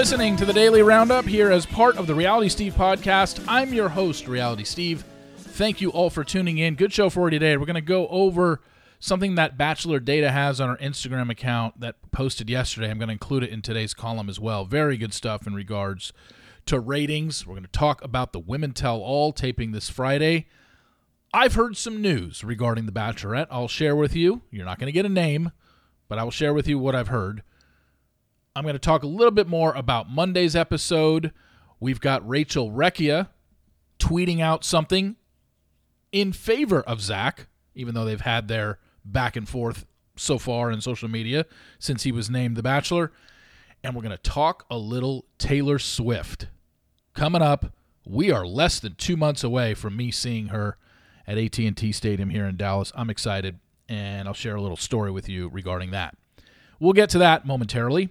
listening to the Daily Roundup here as part of the Reality Steve podcast. I'm your host, Reality Steve. Thank you all for tuning in. Good show for you today. We're going to go over something that Bachelor Data has on our Instagram account that posted yesterday. I'm going to include it in today's column as well. Very good stuff in regards to ratings. We're going to talk about the Women Tell All taping this Friday. I've heard some news regarding The Bachelorette. I'll share with you. You're not going to get a name, but I will share with you what I've heard. I'm going to talk a little bit more about Monday's episode. We've got Rachel Recchia tweeting out something in favor of Zach, even though they've had their back and forth so far in social media since he was named The Bachelor. And we're going to talk a little Taylor Swift. Coming up, we are less than two months away from me seeing her at AT&T Stadium here in Dallas. I'm excited, and I'll share a little story with you regarding that. We'll get to that momentarily.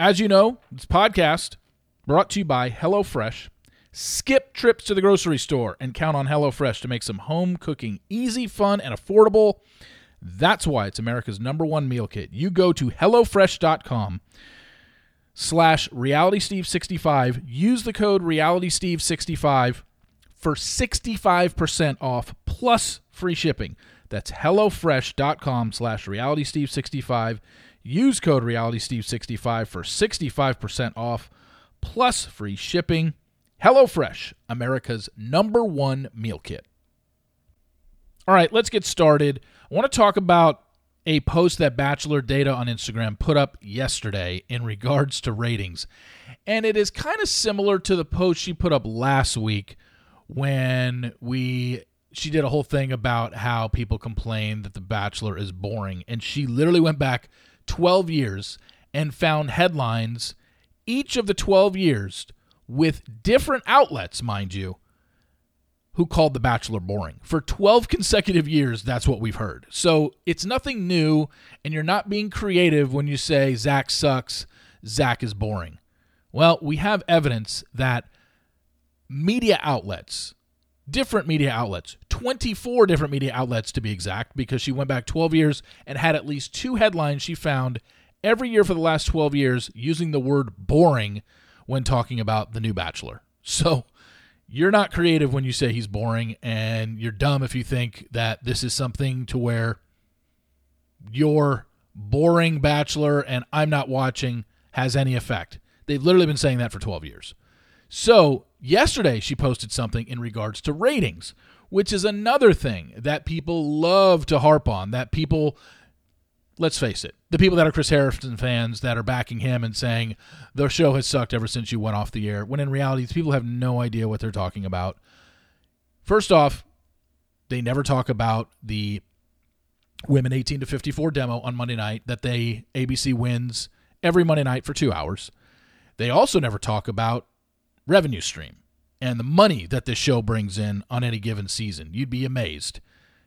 As you know, this podcast brought to you by HelloFresh. Skip trips to the grocery store and count on HelloFresh to make some home cooking easy, fun, and affordable. That's why it's America's number one meal kit. You go to HelloFresh.com slash RealitySteve65. Use the code RealitySteve65 for 65% off plus free shipping. That's HelloFresh.com slash RealitySteve65. Use code RealitySteve65 for 65% off plus free shipping. HelloFresh, America's number one meal kit. All right, let's get started. I want to talk about a post that Bachelor Data on Instagram put up yesterday in regards to ratings. And it is kind of similar to the post she put up last week when we she did a whole thing about how people complain that The Bachelor is boring. And she literally went back 12 years and found headlines each of the 12 years with different outlets, mind you, who called The Bachelor boring. For 12 consecutive years, that's what we've heard. So it's nothing new, and you're not being creative when you say Zach sucks, Zach is boring. Well, we have evidence that media outlets, different media outlets, 24 different media outlets to be exact, because she went back 12 years and had at least two headlines she found every year for the last 12 years using the word boring when talking about the new Bachelor. So you're not creative when you say he's boring, and you're dumb if you think that this is something to where your boring Bachelor and I'm not watching has any effect. They've literally been saying that for 12 years. So, yesterday she posted something in regards to ratings, which is another thing that people love to harp on, that people let's face it, the people that are Chris Harrison fans that are backing him and saying the show has sucked ever since you went off the air, when in reality, these people have no idea what they're talking about. First off, they never talk about the women 18 to 54 demo on Monday night that they ABC wins every Monday night for two hours. They also never talk about revenue stream and the money that this show brings in on any given season. You'd be amazed.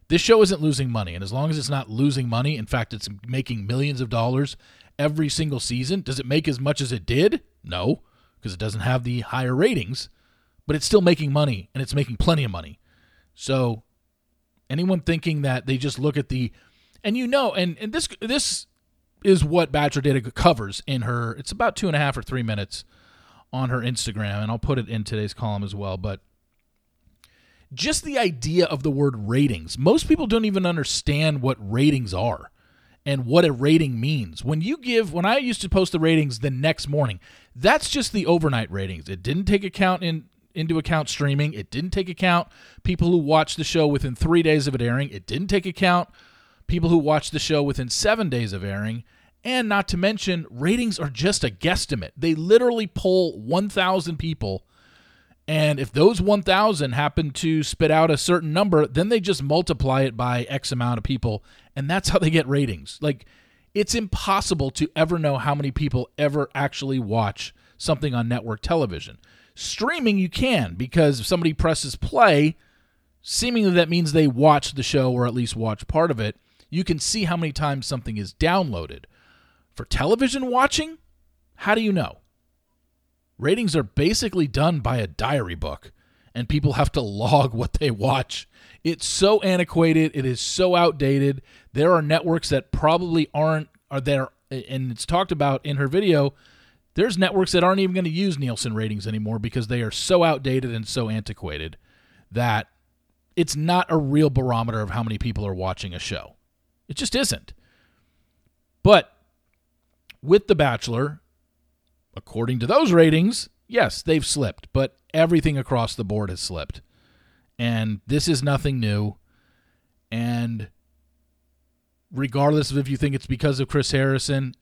This show isn't losing money, and as long as it's not losing money, in fact, it's making millions of dollars every single season. Does it make as much as it did? No, because it doesn't have the higher ratings, but it's still making money, and it's making plenty of money. So, anyone thinking that they just look at the, and you know, and and this this is what Bachelor Data covers in her. It's about two and a half or three minutes on her Instagram, and I'll put it in today's column as well. But just the idea of the word ratings. Most people don't even understand what ratings are. and what a rating means. When you give, when I used to post the ratings the next morning, that's just the overnight ratings. It didn't take account in into account streaming. It didn't take account people who watched the show within three days of it airing. It didn't take account people who watched the show within seven days of airing. And not to mention, ratings are just a guesstimate. They literally poll 1,000 people. And if those 1,000 happen to spit out a certain number, then they just multiply it by X amount of people. And that's how they get ratings. Like, it's impossible to ever know how many people ever actually watch something on network television. Streaming, you can, because if somebody presses play, seemingly that means they watch the show or at least watch part of it. You can see how many times something is downloaded. For television watching, how do you know? Ratings are basically done by a diary book, and people have to log what they watch. It's so antiquated, it is so outdated. There are networks that probably aren't are there and it's talked about in her video. There's networks that aren't even going to use Nielsen ratings anymore because they are so outdated and so antiquated that it's not a real barometer of how many people are watching a show. It just isn't. But with The Bachelor, according to those ratings, yes, they've slipped, but everything across the board has slipped. And this is nothing new. And regardless of if you think it's because of Chris Harrison,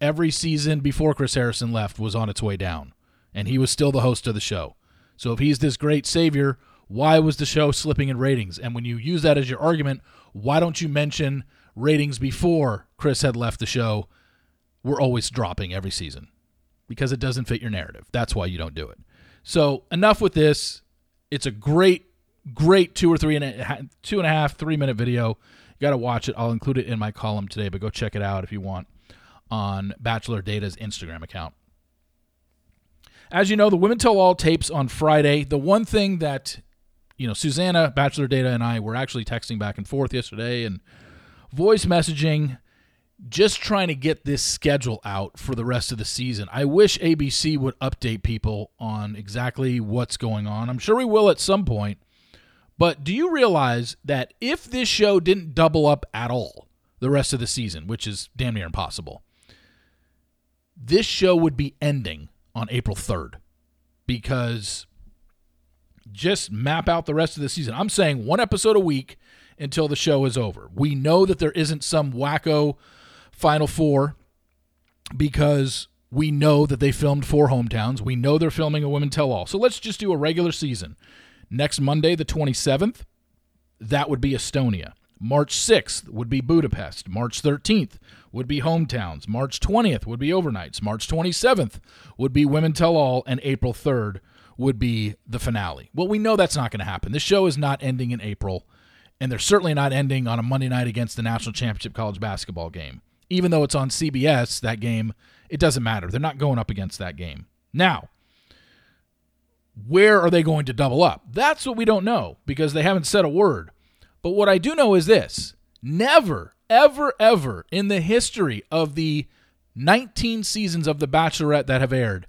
every season before Chris Harrison left was on its way down. And he was still the host of the show. So if he's this great savior, why was the show slipping in ratings? And when you use that as your argument, why don't you mention ratings before Chris had left the show were always dropping every season? Because it doesn't fit your narrative. That's why you don't do it. So enough with this. It's a great, great two or three and a, two and a half, three minute video. You got to watch it. I'll include it in my column today, but go check it out if you want on Bachelor Data's Instagram account. As you know, the Women Tell All tapes on Friday. The one thing that, you know, Susanna, Bachelor Data, and I were actually texting back and forth yesterday and voice messaging, just trying to get this schedule out for the rest of the season. I wish ABC would update people on exactly what's going on. I'm sure we will at some point. But do you realize that if this show didn't double up at all the rest of the season, which is damn near impossible, this show would be ending on April 3rd because just map out the rest of the season. I'm saying one episode a week until the show is over. We know that there isn't some wacko Final Four because we know that they filmed four hometowns. We know they're filming a Women Tell All. So let's just do a regular season. Next Monday, the 27th, that would be Estonia. March 6th would be Budapest. March 13th would be hometowns. March 20th would be overnights. March 27th would be Women Tell All. And April 3rd would be the finale. Well, we know that's not going to happen. This show is not ending in April, and they're certainly not ending on a Monday night against the national championship college basketball game. Even though it's on CBS, that game, it doesn't matter. They're not going up against that game. Now, where are they going to double up? That's what we don't know because they haven't said a word. But what I do know is this never, ever, ever in the history of the 19 seasons of The Bachelorette that have aired,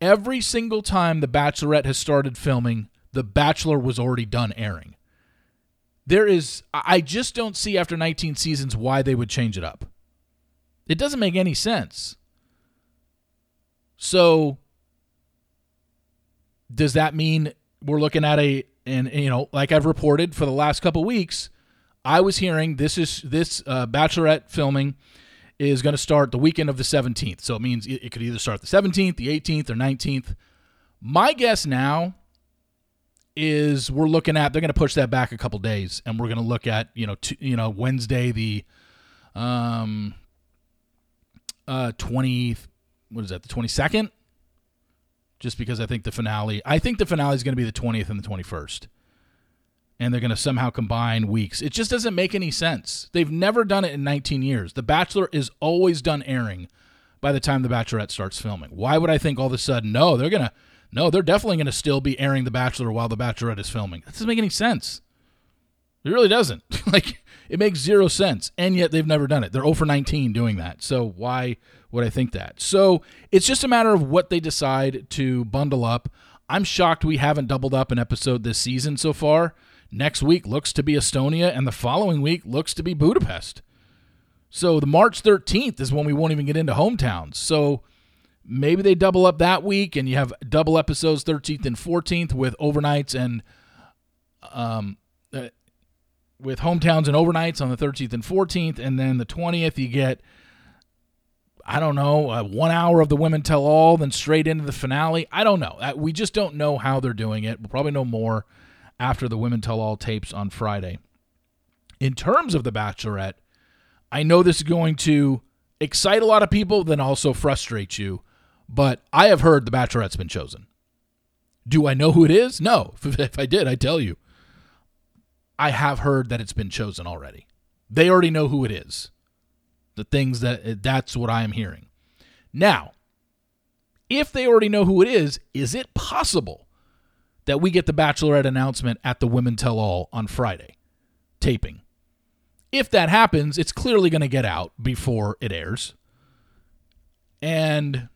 every single time The Bachelorette has started filming, The Bachelor was already done airing. There is, I just don't see after 19 seasons why they would change it up. It doesn't make any sense. So, does that mean we're looking at a and, you know, like I've reported for the last couple weeks, I was hearing this is this uh, Bachelorette filming is going to start the weekend of the 17th. So it means it could either start the 17th, the 18th, or 19th. My guess now is we're looking at they're going to push that back a couple days, and we're going to look at you know t- you know Wednesday the um uh 20 what is that the 22nd just because I think the finale, I think the finale is going to be the 20th and the 21st. And they're going to somehow combine weeks. It just doesn't make any sense. They've never done it in 19 years. The Bachelor is always done airing by the time The Bachelorette starts filming. Why would I think all of a sudden, no, they're going to, no, they're definitely going to still be airing The Bachelor while The Bachelorette is filming? That doesn't make any sense. It really doesn't. like, it makes zero sense. And yet they've never done it. They're 0 for 19 doing that. So why would I think that? So it's just a matter of what they decide to bundle up. I'm shocked we haven't doubled up an episode this season so far. Next week looks to be Estonia, and the following week looks to be Budapest. So the March 13th is when we won't even get into hometowns. So maybe they double up that week and you have double episodes 13th and 14th with overnights and um with hometowns and overnights on the 13th and 14th and then the 20th you get I don't know, uh, one hour of the women tell all, then straight into the finale. I don't know. We just don't know how they're doing it. We'll probably know more after the women tell all tapes on Friday. In terms of The Bachelorette, I know this is going to excite a lot of people, then also frustrate you, but I have heard The Bachelorette's been chosen. Do I know who it is? No. If I did, I'd tell you. I have heard that it's been chosen already. They already know who it is the things that eh, that's what I am hearing. Now, if they already know who it is, is it possible that we get the Bachelorette announcement at the Women Tell All on Friday taping? If that happens, it's clearly going to get out before it airs. And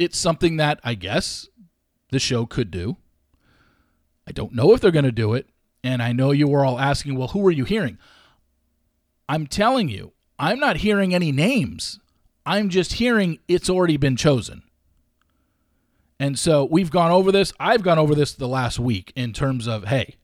it's something that I guess the show could do. I don't know if they're going to do it. And I know you were all asking, well, who are you hearing? I'm telling you, I'm not hearing any names. I'm just hearing it's already been chosen. And so we've gone over this. I've gone over this the last week in terms of, hey,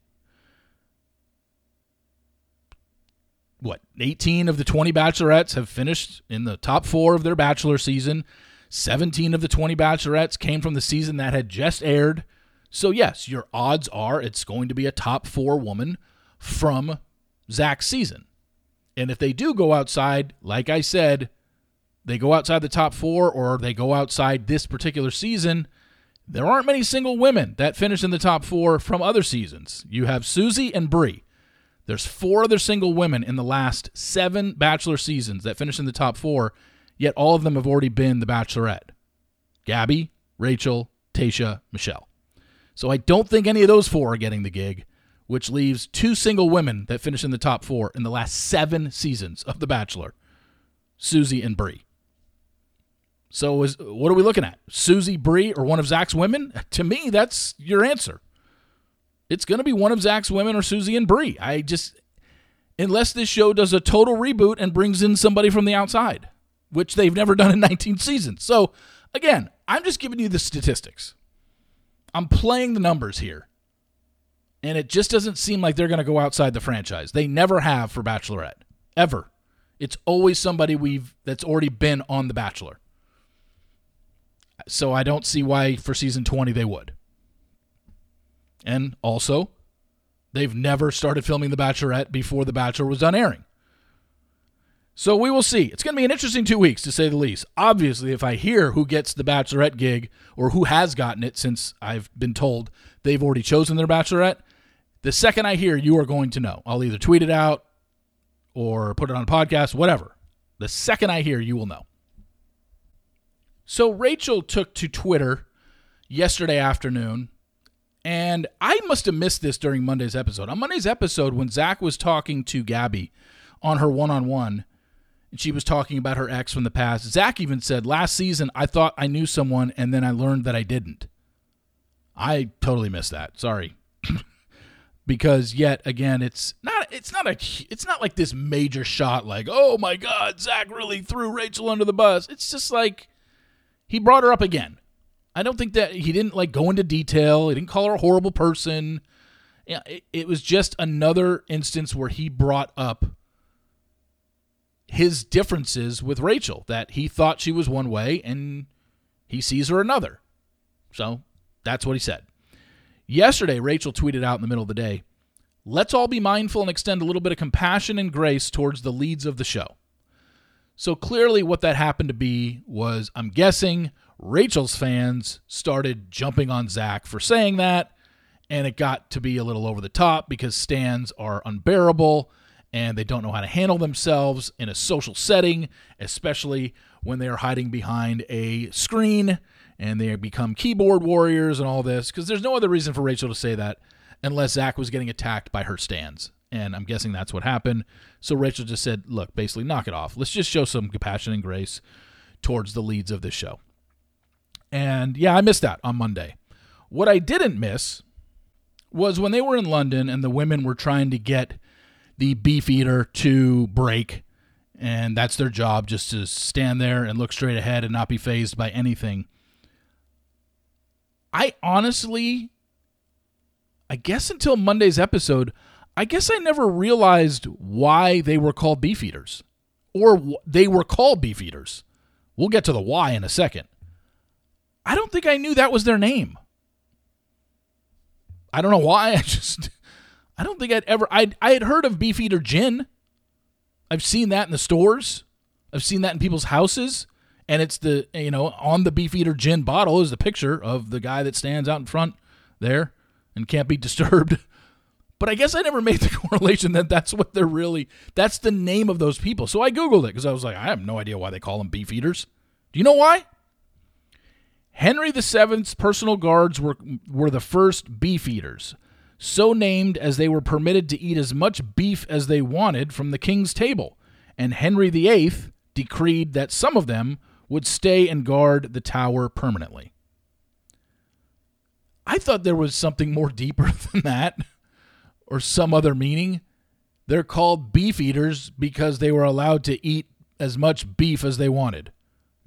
what, 18 of the 20 bachelorettes have finished in the top four of their bachelor season. 17 of the 20 bachelorettes came from the season that had just aired. So, yes, your odds are it's going to be a top four woman from Zach's season. And if they do go outside, like I said, they go outside the top four or they go outside this particular season, there aren't many single women that finish in the top four from other seasons. You have Susie and Bri. There's four other single women in the last seven Bachelor seasons that finished in the top four, yet all of them have already been the Bachelorette. Gabby, Rachel, Tasha, Michelle. So I don't think any of those four are getting the gig which leaves two single women that finish in the top four in the last seven seasons of The Bachelor Susie and Bri. So, is, what are we looking at? Susie, Bri, or one of Zach's women? To me, that's your answer. It's going to be one of Zach's women or Susie and Bri. I just, unless this show does a total reboot and brings in somebody from the outside, which they've never done in 19 seasons. So, again, I'm just giving you the statistics. I'm playing the numbers here and it just doesn't seem like they're going to go outside the franchise. They never have for Bachelorette ever. It's always somebody we've that's already been on The Bachelor. So I don't see why for season 20 they would. And also, they've never started filming The Bachelorette before The Bachelor was done airing. So we will see. It's going to be an interesting two weeks, to say the least. Obviously, if I hear who gets the Bachelorette gig or who has gotten it, since I've been told they've already chosen their Bachelorette, the second I hear, you are going to know. I'll either tweet it out or put it on a podcast, whatever. The second I hear, you will know. So Rachel took to Twitter yesterday afternoon, and I must have missed this during Monday's episode. On Monday's episode, when Zach was talking to Gabby on her one on one, and she was talking about her ex from the past, Zach even said, Last season, I thought I knew someone, and then I learned that I didn't. I totally missed that. Sorry. Because yet again it's not it's not a it's not like this major shot like oh my god Zach really threw Rachel under the bus. It's just like he brought her up again. I don't think that he didn't like go into detail. He didn't call her a horrible person. Yeah it, it was just another instance where he brought up his differences with Rachel that he thought she was one way and he sees her another. So that's what he said. Yesterday, Rachel tweeted out in the middle of the day Let's all be mindful and extend a little bit of compassion and grace towards the leads of the show. So clearly, what that happened to be was, I'm guessing, Rachel's fans started jumping on Zach for saying that, and it got to be a little over the top because stans are unbearable and they don't know how to handle themselves in a social setting, especially when they are hiding behind a screen and they become keyboard warriors and all this. Because there's no other reason for Rachel to say that unless Zach was getting attacked by her stans. And I'm guessing that's what happened. So Rachel just said, look, basically, knock it off. Let's just show some compassion and grace towards the leads of this show. And yeah, I missed that on Monday. What I didn't miss was when they were in London and the women were trying to get the beef eater to break and that's their job just to stand there and look straight ahead and not be fazed by anything. I honestly, I guess until Monday's episode, I guess I never realized why they were called beef eaters or they were called beef eaters. We'll get to the why in a second. I don't think I knew that was their name. I don't know why. I just, I don't think I'd ever, I I had heard of Beefeater Gin. I've seen that in the stores. I've seen that in people's houses. And it's the, you know, on the Beefeater Gin bottle is the picture of the guy that stands out in front there and can't be disturbed. But I guess I never made the correlation that that's what they're really, that's the name of those people. So I Googled it because I was like, I have no idea why they call them beef eaters. Do you know why? Henry VII's personal guards were, were the first beef eaters, so named as they were permitted to eat as much beef as they wanted from the king's table, and Henry VIII decreed that some of them would stay and guard the tower permanently. I thought there was something more deeper than that, or some other meaning. They're called beef eaters because they were allowed to eat as much beef as they wanted.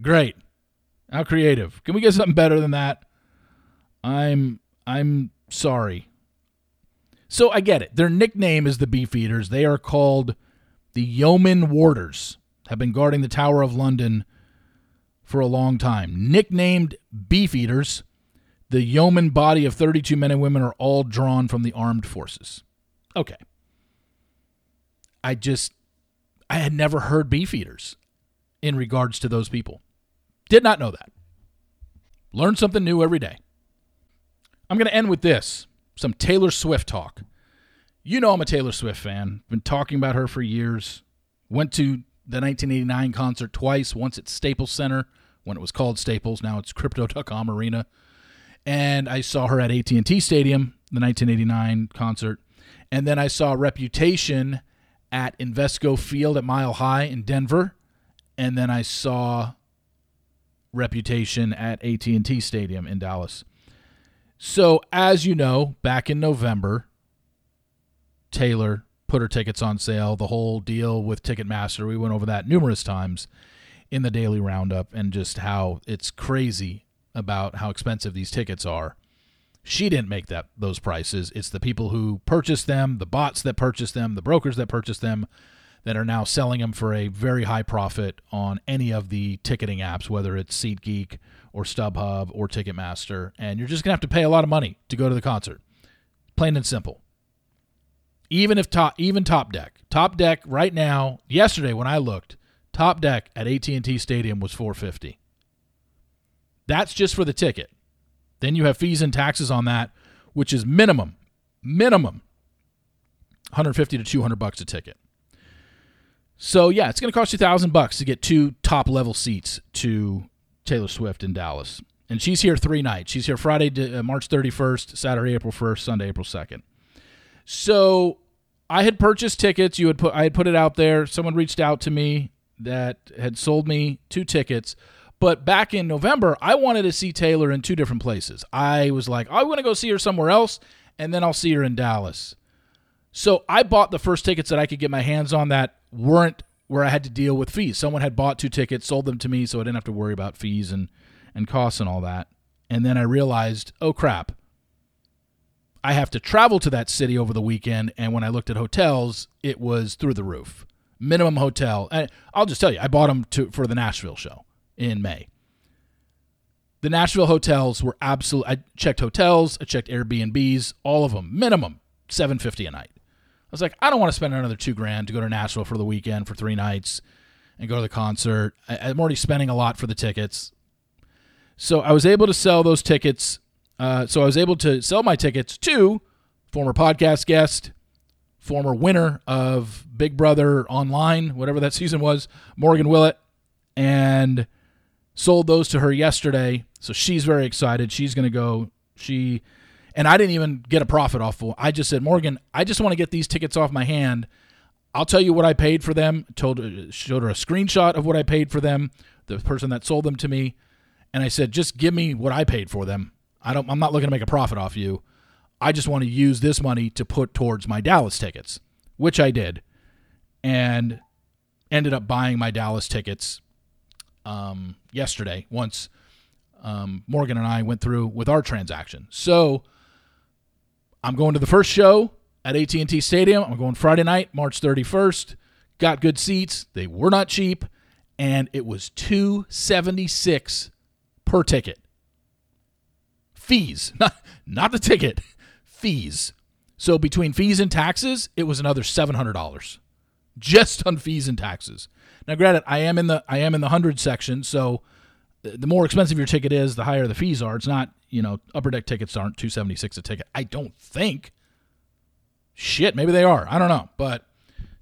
Great. How creative. Can we get something better than that? I'm I'm sorry. So I get it. Their nickname is the Beef Eaters. They are called the Yeoman Warders. Have been guarding the Tower of London for a long time. Nicknamed Beef Eaters, the yeoman body of 32 men and women are all drawn from the armed forces. Okay. I just I had never heard beef eaters in regards to those people. Did not know that. Learn something new every day. I'm going to end with this some Taylor Swift talk. You know, I'm a Taylor Swift fan. Been talking about her for years. Went to the 1989 concert twice, once at Staples Center when it was called Staples. Now it's Crypto.com Arena. And I saw her at AT&T Stadium, the 1989 concert. And then I saw Reputation at Invesco Field at Mile High in Denver. And then I saw reputation at AT&T Stadium in Dallas. So, as you know, back in November, Taylor put her tickets on sale, the whole deal with Ticketmaster. We went over that numerous times in the daily roundup and just how it's crazy about how expensive these tickets are. She didn't make that those prices. It's the people who purchased them, the bots that purchased them, the brokers that purchased them that are now selling them for a very high profit on any of the ticketing apps, whether it's SeatGeek or StubHub or Ticketmaster. And you're just going to have to pay a lot of money to go to the concert. Plain and simple. Even if top, even Top Deck, Top Deck right now, yesterday when I looked, Top Deck at AT&T Stadium was 450. That's just for the ticket. Then you have fees and taxes on that, which is minimum, minimum 150 to 200 bucks a ticket. So yeah, it's going to cost you thousand bucks to get two top level seats to Taylor Swift in Dallas, and she's here three nights. She's here Friday, uh, March 31st, Saturday, April 1st, Sunday, April 2nd. So I had purchased tickets. You had put I had put it out there. Someone reached out to me that had sold me two tickets. But back in November, I wanted to see Taylor in two different places. I was like, I want to go see her somewhere else, and then I'll see her in Dallas. So I bought the first tickets that I could get my hands on that weren't where I had to deal with fees. Someone had bought two tickets, sold them to me, so I didn't have to worry about fees and, and costs and all that. And then I realized, oh crap, I have to travel to that city over the weekend. And when I looked at hotels, it was through the roof. Minimum hotel. And I'll just tell you, I bought them to, for the Nashville show in May. The Nashville hotels were absolute. I checked hotels, I checked Airbnbs, all of them minimum seven fifty a night. I was like, I don't want to spend another two grand to go to Nashville for the weekend for three nights and go to the concert. I, am already spending a lot for the tickets, so I was able to sell those tickets. Uh, so I was able to sell my tickets to former podcast guest, former winner of Big Brother Online, whatever that season was, Morgan Willett, and sold those to her yesterday. So she's very excited. She's going to go. She and I didn't even get a profit off of. it. I just said, Morgan, I just want to get these tickets off my hand. I'll tell you what I paid for them. Told showed her a screenshot of what I paid for them. The person that sold them to me, and I said, just give me what I paid for them. I don't. I'm not looking to make a profit off you. I just want to use this money to put towards my Dallas tickets, which I did, and ended up buying my Dallas tickets um, yesterday once um, Morgan and I went through with our transaction. So I'm going to the first show at AT&T Stadium. I'm going Friday night, March 31st. Got good seats. They were not cheap, and it was 276 per ticket. Fees, not not the ticket, fees. So between fees and taxes, it was another seven hundred dollars, just on fees and taxes. Now, granted, I am in the I am in the hundred section, so the more expensive your ticket is, the higher the fees are. It's not you know upper deck tickets aren't two seventy six a ticket. I don't think. Shit, maybe they are. I don't know, but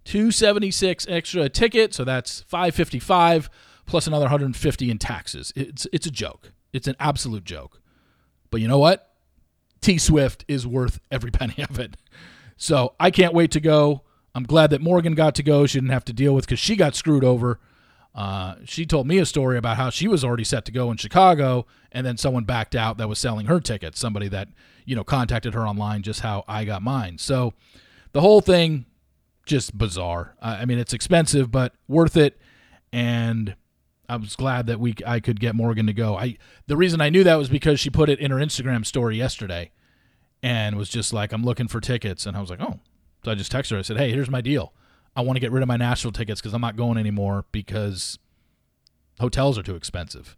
276 extra a ticket, so that's 555 plus another 150 in taxes. It's it's a joke. It's an absolute joke. But you know what? T Swift is worth every penny of it. So I can't wait to go. I'm glad that Morgan got to go. She didn't have to deal with because she got screwed over. Uh, she told me a story about how she was already set to go in Chicago, and then someone backed out that was selling her tickets. Somebody that you know contacted her online, just how I got mine. So the whole thing just bizarre. Uh, I mean, it's expensive, but worth it. And I was glad that we I could get Morgan to go. I the reason I knew that was because she put it in her Instagram story yesterday, and was just like, "I'm looking for tickets," and I was like, "Oh." So I just texted her. I said, "Hey, here's my deal. I want to get rid of my Nashville tickets because I'm not going anymore because hotels are too expensive,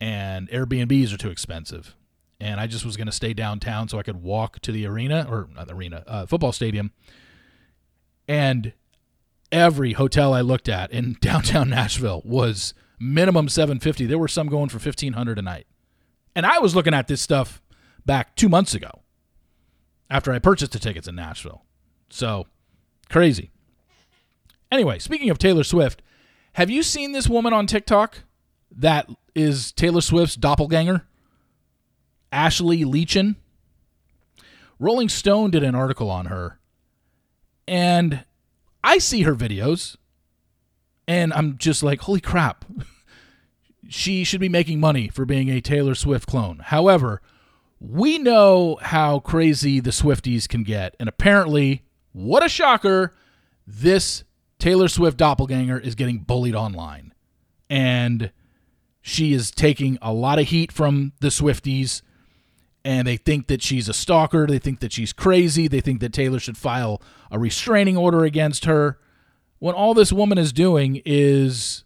and Airbnbs are too expensive." And I just was going to stay downtown so I could walk to the arena or not the arena, uh, football stadium. And every hotel I looked at in downtown Nashville was minimum 750. There were some going for 1500 a night. And I was looking at this stuff back 2 months ago after I purchased the tickets in Nashville. So, crazy. Anyway, speaking of Taylor Swift, have you seen this woman on TikTok that is Taylor Swift's doppelganger? Ashley Leechin. Rolling Stone did an article on her. And I see her videos and I'm just like, holy crap. she should be making money for being a Taylor Swift clone. However, we know how crazy the Swifties can get. And apparently, what a shocker, this Taylor Swift doppelganger is getting bullied online. And she is taking a lot of heat from the Swifties. And they think that she's a stalker. They think that she's crazy. They think that Taylor should file a restraining order against her when all this woman is doing is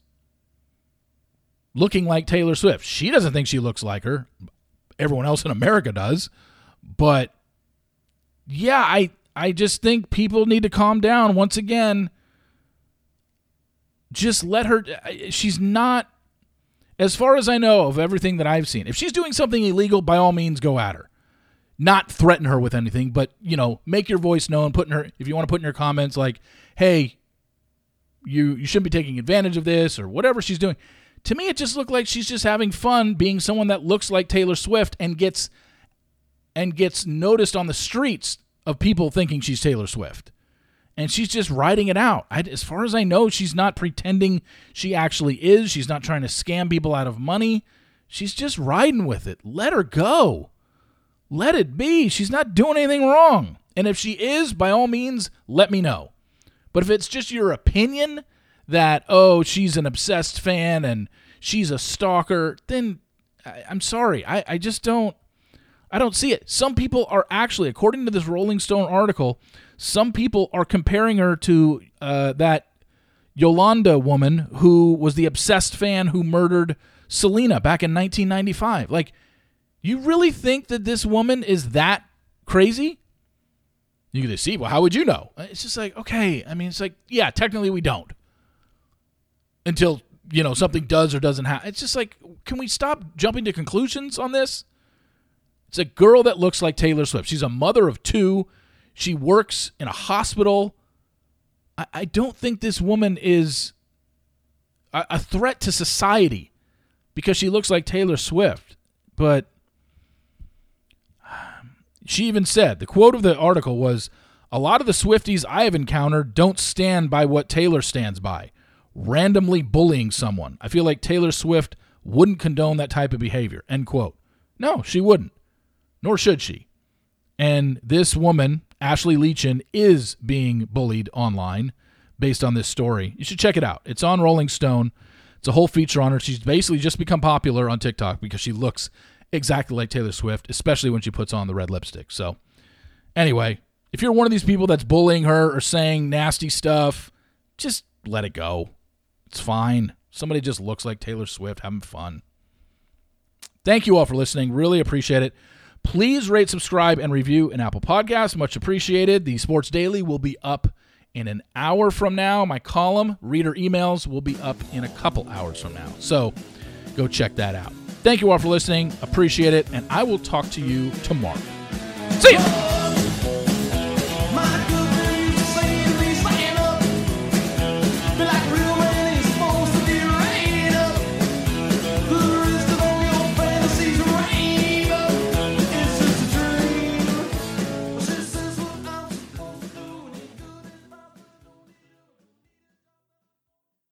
looking like Taylor Swift. She doesn't think she looks like her. Everyone else in America does. But yeah, I I just think people need to calm down once again. Just let her she's not as far as I know of everything that I've seen. If she's doing something illegal, by all means go at her. Not threaten her with anything, but you know, make your voice known, put in her if you want to put in your comments like, "Hey, you you shouldn't be taking advantage of this or whatever she's doing. To me, it just looked like she's just having fun being someone that looks like Taylor Swift and gets and gets noticed on the streets of people thinking she's Taylor Swift. And she's just writing it out. I, as far as I know, she's not pretending she actually is. She's not trying to scam people out of money. She's just riding with it. Let her go. Let it be. She's not doing anything wrong. And if she is, by all means, let me know. But if it's just your opinion that, oh, she's an obsessed fan and she's a stalker, then I, am sorry. I, I just don't I don't see it. Some people are actually, according to this Rolling Stone article, some people are comparing her to uh, that Yolanda woman who was the obsessed fan who murdered Selena back in 1995. Like, you really think that this woman is that crazy? You can see, well, how would you know? It's just like, okay. I mean, it's like, yeah, technically we don't. Until, you know, something does or doesn't happen. It's just like, can we stop jumping to conclusions on this? It's a girl that looks like Taylor Swift. She's a mother of two. She works in a hospital. I, I don't think this woman is a, a threat to society because she looks like Taylor Swift. But um, she even said the quote of the article was A lot of the Swifties I have encountered don't stand by what Taylor stands by, randomly bullying someone. I feel like Taylor Swift wouldn't condone that type of behavior. End quote. No, she wouldn't, nor should she. And this woman, Ashley Leechin, is being bullied online based on this story. You should check it out. It's on Rolling Stone. It's a whole feature on her. She's basically just become popular on TikTok because she looks exactly like Taylor Swift, especially when she puts on the red lipstick. So, anyway, if you're one of these people that's bullying her or saying nasty stuff, just let it go. It's fine. Somebody just looks like Taylor Swift having fun. Thank you all for listening. Really appreciate it. Please rate, subscribe, and review an Apple Podcast. Much appreciated. The Sports Daily will be up in an hour from now. My column, reader emails, will be up in a couple hours from now. So go check that out. Thank you all for listening. Appreciate it. And I will talk to you tomorrow. See ya.